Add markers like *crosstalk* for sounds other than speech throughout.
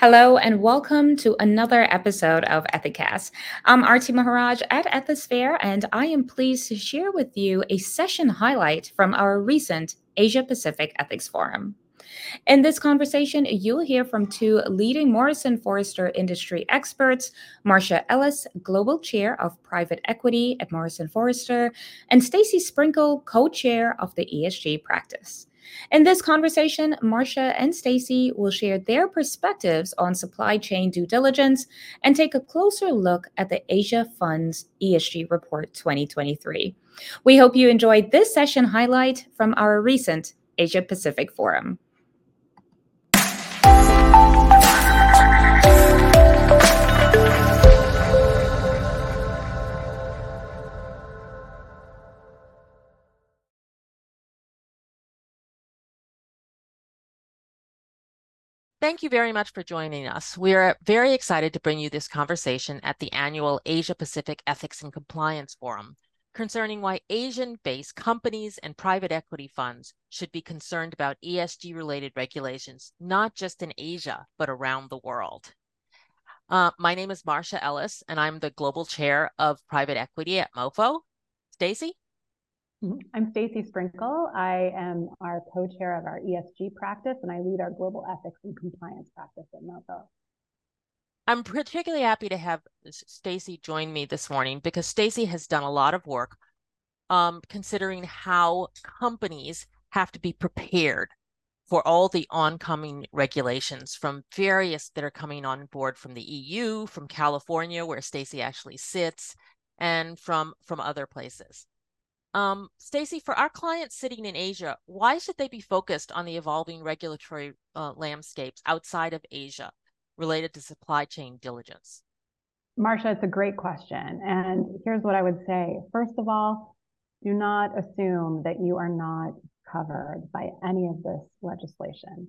Hello and welcome to another episode of Ethicast. I'm Arti Maharaj at Ethisphere, and I am pleased to share with you a session highlight from our recent Asia Pacific Ethics Forum. In this conversation, you'll hear from two leading Morrison Foerster industry experts, Marcia Ellis, Global Chair of Private Equity at Morrison Foerster, and Stacey Sprenkel, Co-Chair of the ESG practice. In this conversation, Marcia and Stacey will share their perspectives on supply chain due diligence and take a closer look at the Asia Fund's ESG Report 2023. We hope you enjoyed this session highlight from our recent Asia Pacific Forum. Thank you very much for joining us. We are very excited to bring you this conversation at the annual Asia Pacific Ethics and Compliance Forum concerning why Asian based companies and private equity funds should be concerned about ESG related regulations, not just in Asia, but around the world. Uh, my name is Marcia Ellis, and I'm the global chair of private equity at MOFO. Stacey? I'm Stacey Sprenkel. I am our co-chair of our ESG practice, and I lead our global ethics and compliance practice at MOFO. I'm particularly happy to have Stacey join me this morning because Stacey has done a lot of work um, considering how companies have to be prepared for all the oncoming regulations from various that are coming on board from the EU, from California, where Stacey actually sits, and from from other places. Um, Stacey, for our clients sitting in Asia, why should they be focused on the evolving regulatory uh, landscapes outside of Asia related to supply chain diligence? Marcia, it's a great question. And here's what I would say. First of all, do not assume that you are not covered by any of this legislation.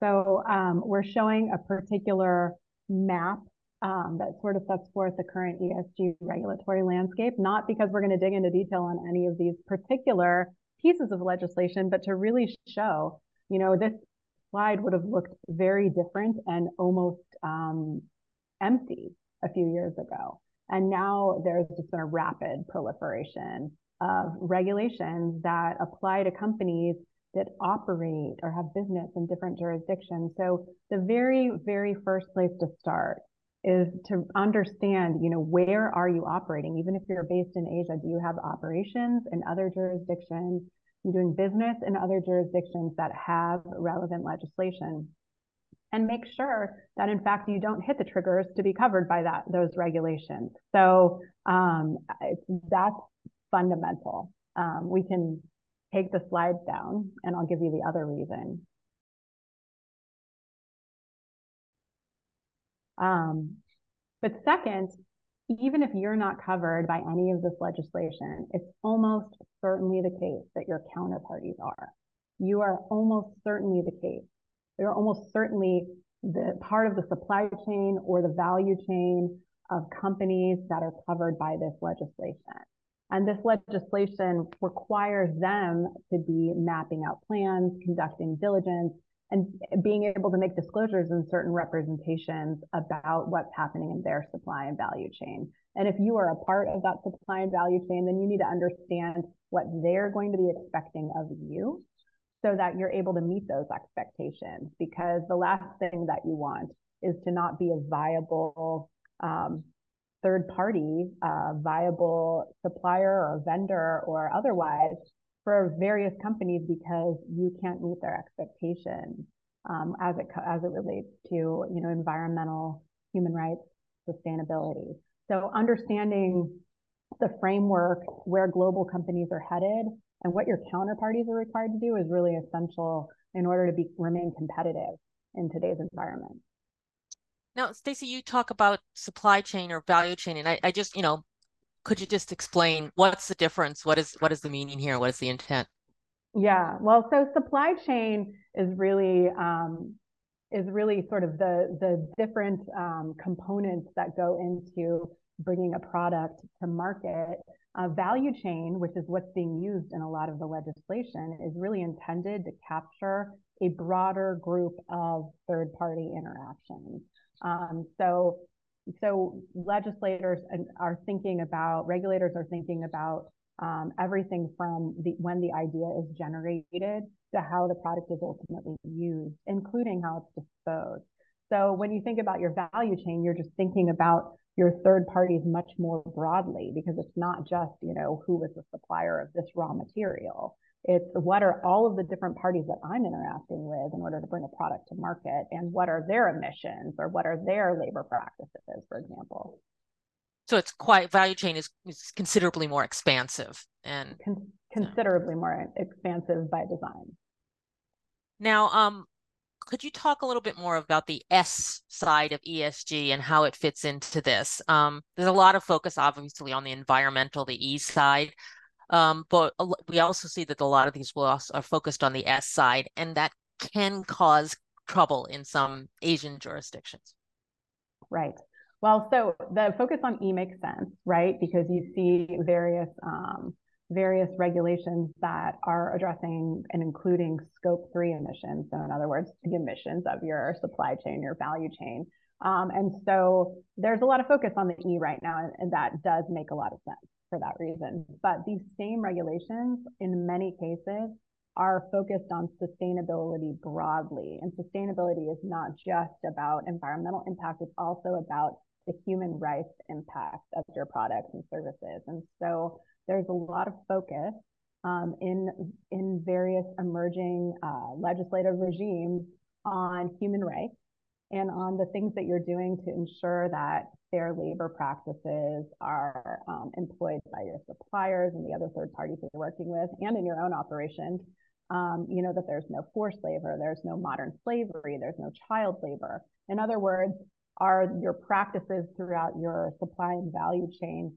So um, we're showing a particular map um, that sort of sets forth the current ESG regulatory landscape, not because we're going to dig into detail on any of these particular pieces of legislation, but to really show, you know, this slide would have looked very different and almost um, empty a few years ago. And now there's just been a rapid proliferation of regulations that apply to companies that operate or have business in different jurisdictions. So the very, very first place to start is to understand, you know, where are you operating? Even if you're based in Asia, do you have operations in other jurisdictions? You're doing business in other jurisdictions that have relevant legislation. And make sure that in fact you don't hit the triggers to be covered by that those regulations. So um, that's fundamental. Um, we can take the slides down and I'll give you the other reason. Um, but second, even if you're not covered by any of this legislation, it's almost certainly the case that your counterparties are. You are almost certainly the case. You're almost certainly the part of the supply chain or the value chain of companies that are covered by this legislation. And this legislation requires them to be mapping out plans, conducting diligence, and being able to make disclosures and certain representations about what's happening in their supply and value chain. And if you are a part of that supply and value chain, then you need to understand what they're going to be expecting of you so that you're able to meet those expectations. Because the last thing that you want is to not be a viable um, third party, uh, viable supplier or vendor or otherwise for various companies because you can't meet their expectations um, as it as it relates to you know environmental, human rights, sustainability. So understanding the framework where global companies are headed and what your counterparties are required to do is really essential in order to be remain competitive in today's environment. Now, Stacey, you talk about supply chain or value chain, and I, I just, you know, could you just explain what's the difference? What is what is the meaning here? What is the intent? Yeah, well, so supply chain is really um, is really sort of the the different um, components that go into bringing a product to market. Value chain, which is what's being used in a lot of the legislation, is really intended to capture a broader group of third party interactions. Um, so, so legislators and are thinking about, regulators are thinking about um, everything from the when the idea is generated to how the product is ultimately used, including how it's disposed. So when you think about your value chain, you're just thinking about your third parties much more broadly because it's not just, you know, who is the supplier of this raw material. It's what are all of the different parties that I'm interacting with in order to bring a product to market and what are their emissions or what are their labor practices, for example. So it's quite value chain is, is considerably more expansive and Con- considerably more expansive by design. Now, um, could you talk a little bit more about the S side of ESG and how it fits into this? Um, there's a lot of focus, obviously, on the environmental, the E side, um, but we also see that a lot of these laws are focused on the S side, and that can cause trouble in some Asian jurisdictions. Right. Well, so the focus on E makes sense, right? Because you see various um, various regulations that are addressing and including scope three emissions. So in other words, the emissions of your supply chain, your value chain. Um, and so there's a lot of focus on the E right now, and that does make a lot of sense for that reason. But these same regulations, in many cases, are focused on sustainability broadly. And sustainability is not just about environmental impact, it's also about the human rights impact of your products and services. And so there's a lot of focus um, in in various emerging uh, legislative regimes on human rights and on the things that you're doing to ensure that fair labor practices are um, employed by your suppliers and the other third parties that you're working with and in your own operations. Um, you know, that there's no forced labor, there's no modern slavery, there's no child labor. In other words, are your practices throughout your supply and value chain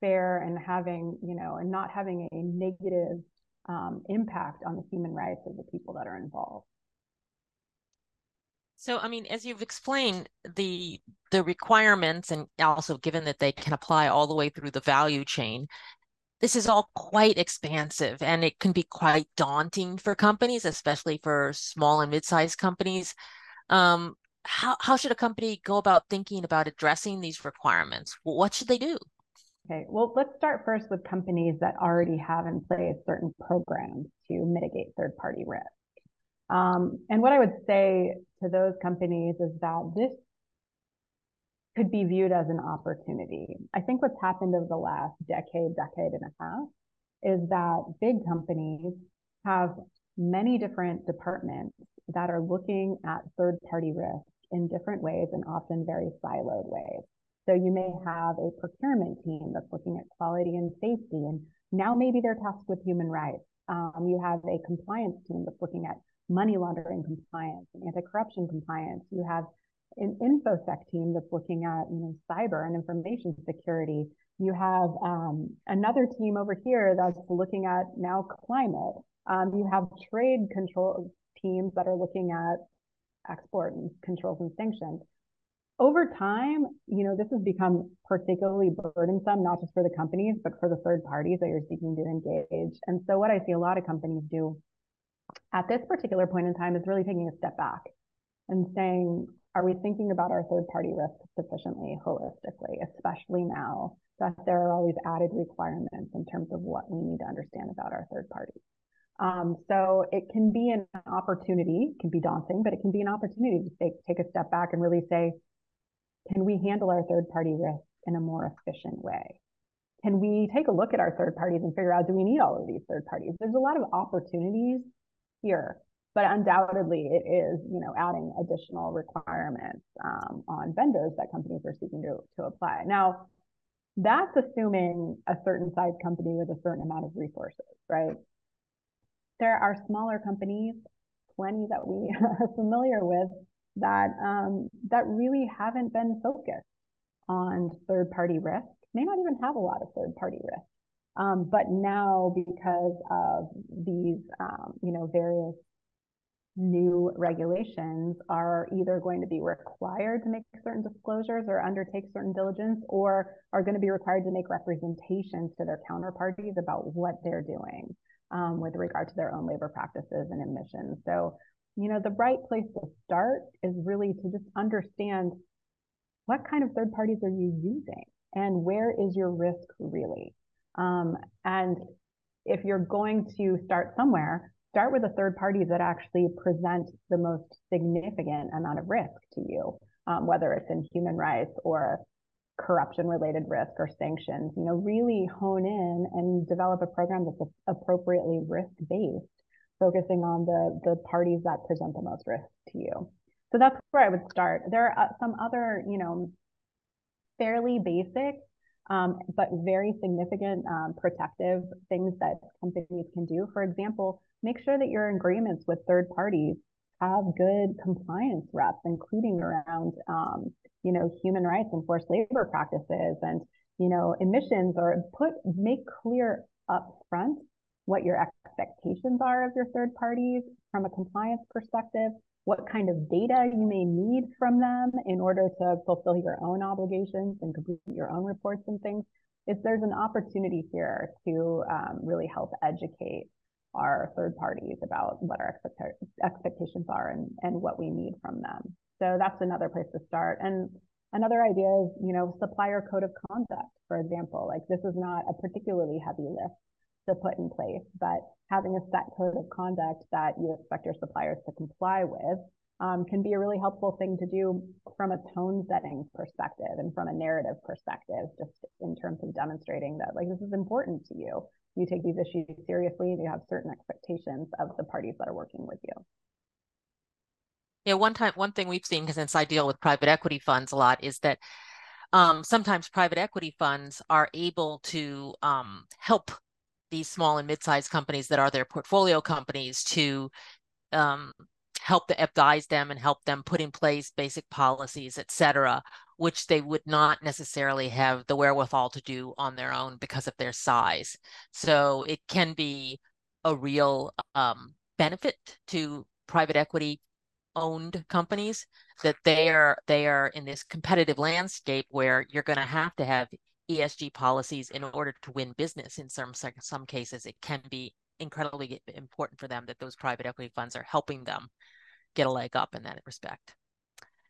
fair and having, you know, and not having a negative um, impact on the human rights of the people that are involved. So, I mean, as you've explained, the the requirements, and also given that they can apply all the way through the value chain, this is all quite expansive, and it can be quite daunting for companies, especially for small and mid-sized companies. Um, how how should a company go about thinking about addressing these requirements? What should they do? Okay, well, let's start first with companies that already have in place certain programs to mitigate third party risk. Um, and what I would say to those companies is that this could be viewed as an opportunity. I think what's happened over the last decade, decade and a half is that big companies have many different departments that are looking at third party risk in different ways and often very siloed ways. So you may have a procurement team that's looking at quality and safety, and now maybe they're tasked with human rights. Um, you have a compliance team that's looking at money laundering compliance and anti-corruption compliance. You have an infosec team that's looking at you know cyber and information security. You have um, another team over here that's looking at now climate. Um, you have trade control teams that are looking at export and controls and sanctions over time, you know, this has become particularly burdensome, not just for the companies, but for the third parties that you're seeking to engage. And so what I see a lot of companies do at this particular point in time is really taking a step back and saying, are we thinking about our third party risk sufficiently holistically, especially now that there are all these added requirements in terms of what we need to understand about our third parties. Um, so it can be an opportunity, it can be daunting, but it can be an opportunity to take, take a step back and really say, can we handle our third party risk in a more efficient way? Can we take a look at our third parties and figure out do we need all of these third parties? There's a lot of opportunities here, but undoubtedly it is, you know, adding additional requirements um, on vendors that companies are seeking to, to apply. Now, that's assuming a certain size company with a certain amount of resources, right? There are smaller companies, plenty that we *laughs* are familiar with, that um, that really haven't been focused on third party risk, may not even have a lot of third party risk. Um, but now, because of these, um, you know, various new regulations are either going to be required to make certain disclosures or undertake certain diligence, or are going to be required to make representations to their counterparties about what they're doing um, with regard to their own labor practices and emissions. So, you know, the right place to start is really to just understand what kind of third parties are you using and where is your risk really? Um, and if you're going to start somewhere, start with the third parties that actually present the most significant amount of risk to you, um, whether it's in human rights or corruption related risk or sanctions, you know, really hone in and develop a program that's appropriately risk based, focusing on the, the parties that present the most risk to you. So that's where I would start. There are uh, some other, you know, fairly basic um, but very significant um, protective things that companies can do. For example, make sure that your agreements with third parties have good compliance reps, including around, um, you know, human rights and forced labor practices and, you know, emissions or put, make clear up front what your expectations are of your third parties from a compliance perspective, what kind of data you may need from them in order to fulfill your own obligations and complete your own reports and things. Is there's an opportunity here to um, really help educate our third parties about what our expect- expectations are and, and what we need from them. So that's another place to start. And another idea is, you know, supplier code of conduct, for example. Like this is not a particularly heavy lift to put in place, but having a set code of conduct that you expect your suppliers to comply with um, can be a really helpful thing to do from a tone setting perspective and from a narrative perspective, just in terms of demonstrating that like this is important to you you take these issues seriously and you have certain expectations of the parties that are working with you. Yeah, one time, one thing we've seen, because since I deal with private equity funds a lot, is that um, sometimes private equity funds are able to um, help these small and mid-sized companies that are their portfolio companies to um, help to advise them and help them put in place basic policies, et cetera, which they would not necessarily have the wherewithal to do on their own because of their size. So it can be a real um, benefit to private equity owned companies that they are they are in this competitive landscape where you're going to have to have ESG policies in order to win business. In some some cases, it can be incredibly important for them that those private equity funds are helping them get a leg up in that respect.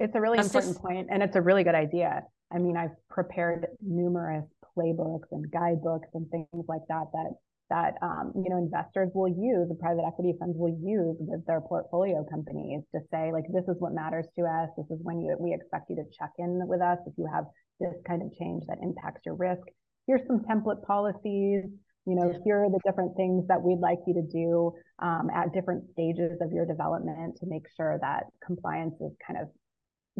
It's a really important just... point, and it's a really good idea. I mean, I've prepared numerous playbooks and guidebooks and things like that that that um, you know investors will use, the private equity funds will use with their portfolio companies to say like this is what matters to us. This is when you we expect you to check in with us if you have this kind of change that impacts your risk. Here's some template policies. You know, here are the different things that we'd like you to do um, at different stages of your development to make sure that compliance is kind of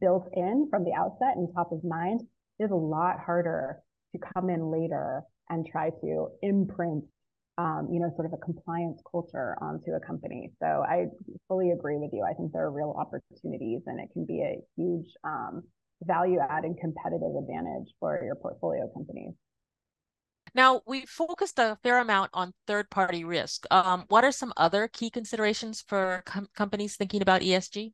built in from the outset and top of mind, it is a lot harder to come in later and try to imprint um, you know, sort of a compliance culture onto a company. So I fully agree with you. I think there are real opportunities and it can be a huge um, value add and competitive advantage for your portfolio companies. Now, we focused a fair amount on third party risk. Um, what are some other key considerations for com companies thinking about ESG?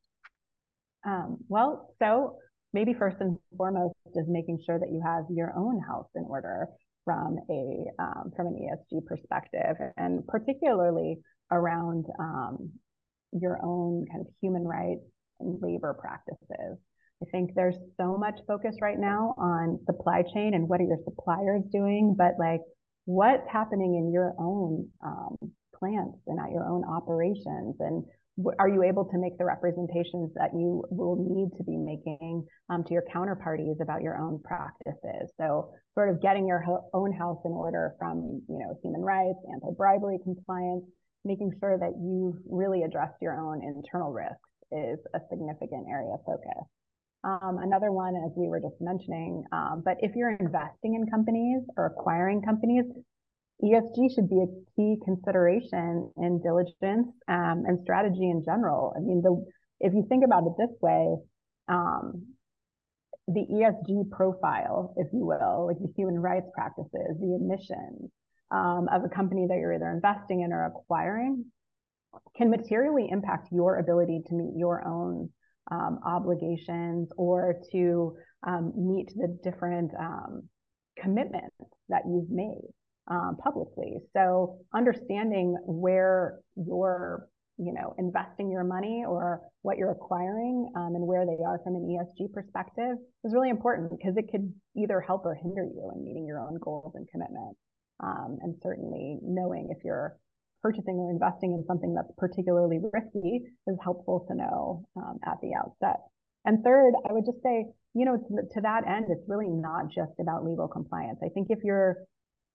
Um, well, so maybe first and foremost is making sure that you have your own house in order from a um, from an ESG perspective, and particularly around um, your own kind of human rights and labor practices. I think there's so much focus right now on supply chain and what are your suppliers doing, but like what's happening in your own um, plants and at your own operations and are you able to make the representations that you will need to be making um, to your counterparties about your own practices? So, sort of getting your ho- own house in order from you know human rights, anti-bribery compliance, making sure that you've really addressed your own internal risks is a significant area of focus. Um, another one, as we were just mentioning, um, but if you're investing in companies or acquiring companies, ESG should be a key consideration in diligence um, and strategy in general. I mean, the if you think about it this way, um, the ESG profile, if you will, like the human rights practices, the emissions um, of a company that you're either investing in or acquiring, can materially impact your ability to meet your own um, obligations or to um, meet the different um, commitments that you've made um, publicly. So understanding where you're, you know, investing your money or what you're acquiring um, and where they are from an ESG perspective is really important because it could either help or hinder you in meeting your own goals and commitments. Um, and certainly knowing if you're purchasing or investing in something that's particularly risky is helpful to know um, at the outset. And third, I would just say, you know, to, that end, it's really not just about legal compliance. I think if you're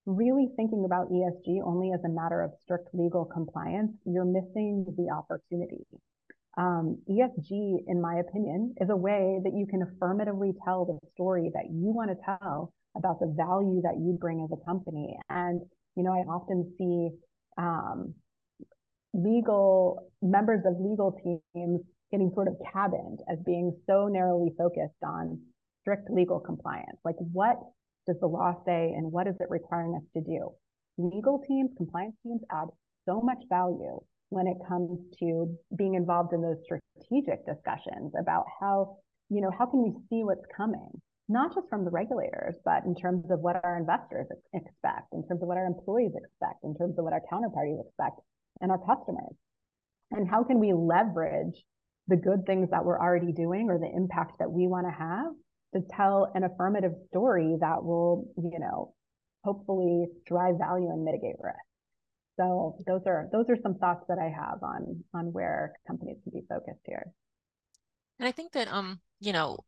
really thinking about ESG only as a matter of strict legal compliance, you're missing the opportunity. Um, ESG, in my opinion, is a way that you can affirmatively tell the story that you want to tell about the value that you bring as a company. And, you know, I often see um, legal members of legal teams getting sort of cabined as being so narrowly focused on strict legal compliance. Like, what does the law say and what is it requiring us to do? Legal teams, compliance teams add so much value when it comes to being involved in those strategic discussions about how, you know, how can we see what's coming? Not just from the regulators, but in terms of what our investors expect, in terms of what our employees expect, in terms of what our counterparties expect, and our customers. And how can we leverage the good things that we're already doing or the impact that we want to have to tell an affirmative story that will, you know, hopefully drive value and mitigate risk. So those are those are some thoughts that I have on on where companies can be focused here. And I think that um, you know,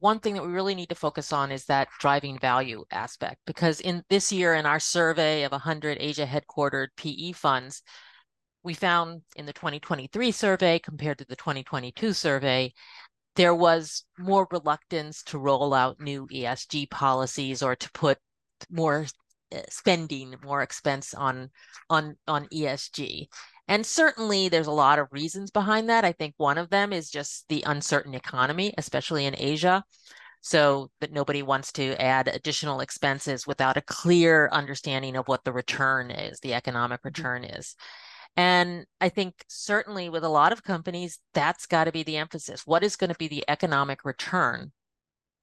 one thing that we really need to focus on is that driving value aspect because in this year in our survey of 100 asia headquartered pe funds we found in the 2023 survey compared to the 2022 survey there was more reluctance to roll out new esg policies or to put more eh, spending more expense on on on esg and certainly there's a lot of reasons behind that. I think one of them is just the uncertain economy, especially in Asia. So that nobody wants to add additional expenses without a clear understanding of what the return is, the economic mm-hmm. return is. And I think certainly with a lot of companies, that's got to be the emphasis. What is going to be the economic return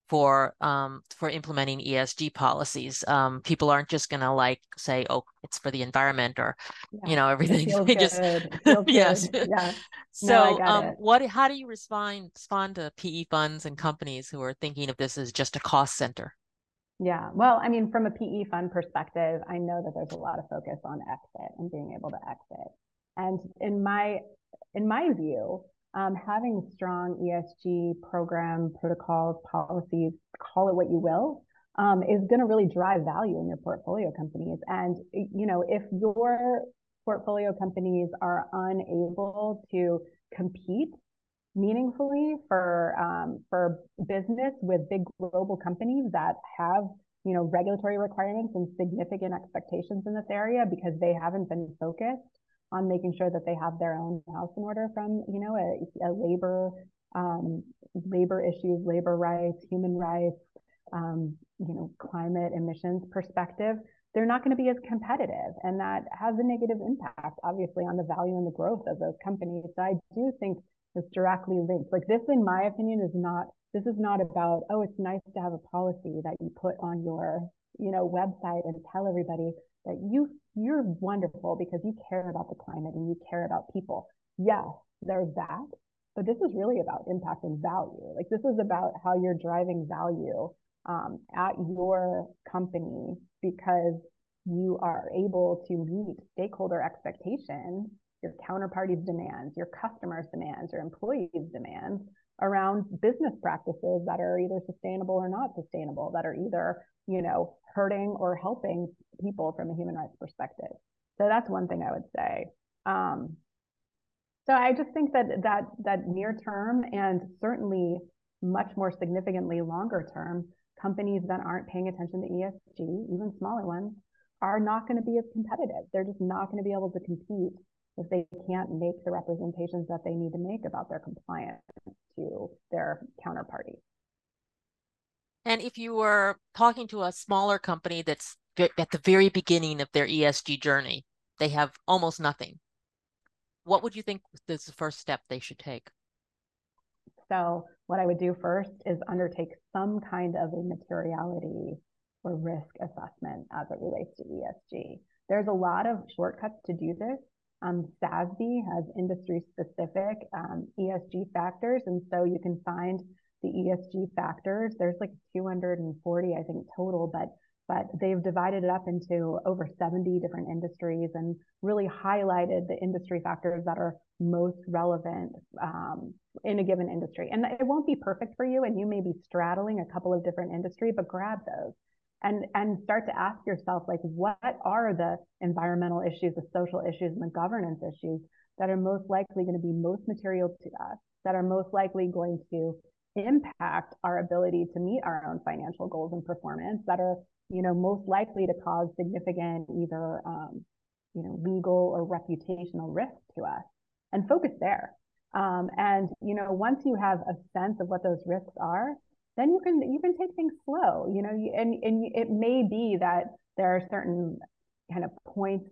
for um, for implementing ESG policies. Um, people aren't just going to like say, "Oh, it's for the environment," or yeah. you know, everything. *laughs* They just *laughs* yes. Yeah. So, no, um, what? How do you respond respond to PE funds and companies who are thinking of this as just a cost center? Yeah. Well, I mean, from a PE fund perspective, I know that there's a lot of focus on exit and being able to exit. And in my in my view, um, having strong ESG program protocols, policies, call it what you will, um, is going to really drive value in your portfolio companies. And you know, if your portfolio companies are unable to compete meaningfully for um, for business with big global companies that have you know regulatory requirements and significant expectations in this area because they haven't been focused on making sure that they have their own house in order from, you know, a, a labor, um, labor issues, labor rights, human rights, um, you know, climate emissions perspective, they're not going to be as competitive. And that has a negative impact, obviously, on the value and the growth of those companies. So I do think it's directly linked. Like this, in my opinion, is not, this is not about, oh, it's nice to have a policy that you put on your, you know, website and tell everybody that you you're wonderful because you care about the climate and you care about people. Yes, there's that, but this is really about impact and value. Like this is about how you're driving value um, at your company because you are able to meet stakeholder expectations, your counterparties' demands, your customers' demands, your employees' demands around business practices that are either sustainable or not sustainable, that are either, you know, hurting or helping people from a human rights perspective. So that's one thing I would say. Um, so I just think that that that near term and certainly much more significantly longer term, companies that aren't paying attention to ESG, even smaller ones, are not going to be as competitive. They're just not going to be able to compete if they can't make the representations that they need to make about their compliance to their counterparty. And if you were talking to a smaller company that's at the very beginning of their ESG journey, they have almost nothing. what would you think is the first step they should take? So what I would do first is undertake some kind of a materiality or risk assessment as it relates to ESG. There's a lot of shortcuts to do this. Um, SASB has industry specific um, ESG factors. And so you can find the ESG factors. There's like 240, I think, total, but but they've divided it up into over 70 different industries and really highlighted the industry factors that are most relevant um, in a given industry. And it won't be perfect for you, and you may be straddling a couple of different industry, but grab those and and start to ask yourself like what are the environmental issues the social issues and the governance issues that are most likely going to be most material to us that are most likely going to impact our ability to meet our own financial goals and performance that are you know most likely to cause significant either um, you know legal or reputational risk to us? And focus there. Um, and you know once you have a sense of what those risks are then you can you can take things slow you know and and it may be that there are certain kind of points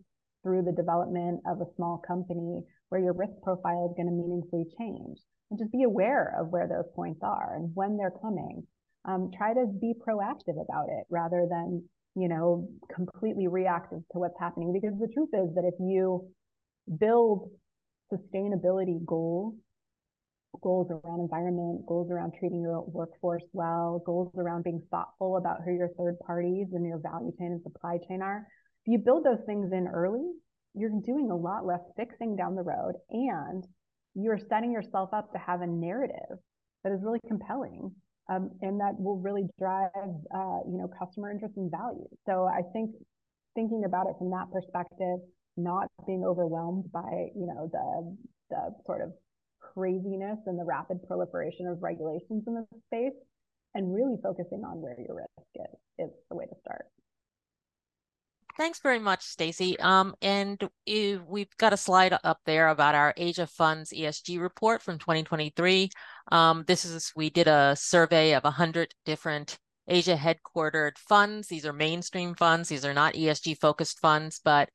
through the development of a small company where your risk profile is going to meaningfully change. And just be aware of where those points are and when they're coming. Um, try to be proactive about it rather than you know completely reactive to what's happening. Because the truth is that if you build sustainability goals goals around environment, goals around treating your workforce well, goals around being thoughtful about who your third parties and your value chain and supply chain are. If you build those things in early, you're doing a lot less fixing down the road and you're setting yourself up to have a narrative that is really compelling um, and that will really drive uh, you know customer interest and value so i think thinking about it from that perspective not being overwhelmed by you know the the sort of craziness and the rapid proliferation of regulations in this space and really focusing on where your risk is is the way to start. Thanks very much, Stacey. Um, and we've got a slide up there about our Asia Funds ESG report from 2023. Um, this is we did a survey of 100 different Asia headquartered funds. These are mainstream funds. These are not ESG focused funds, but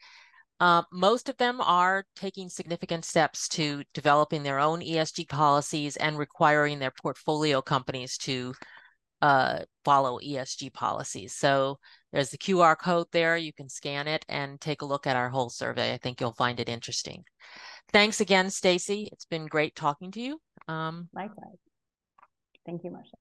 uh, most of them are taking significant steps to developing their own ESG policies and requiring their portfolio companies to uh, follow ESG policies. So there's the QR code there. You can scan it and take a look at our whole survey. I think you'll find it interesting. Thanks again, Stacey. It's been great talking to you. Um, Likewise. Thank you, Marcia.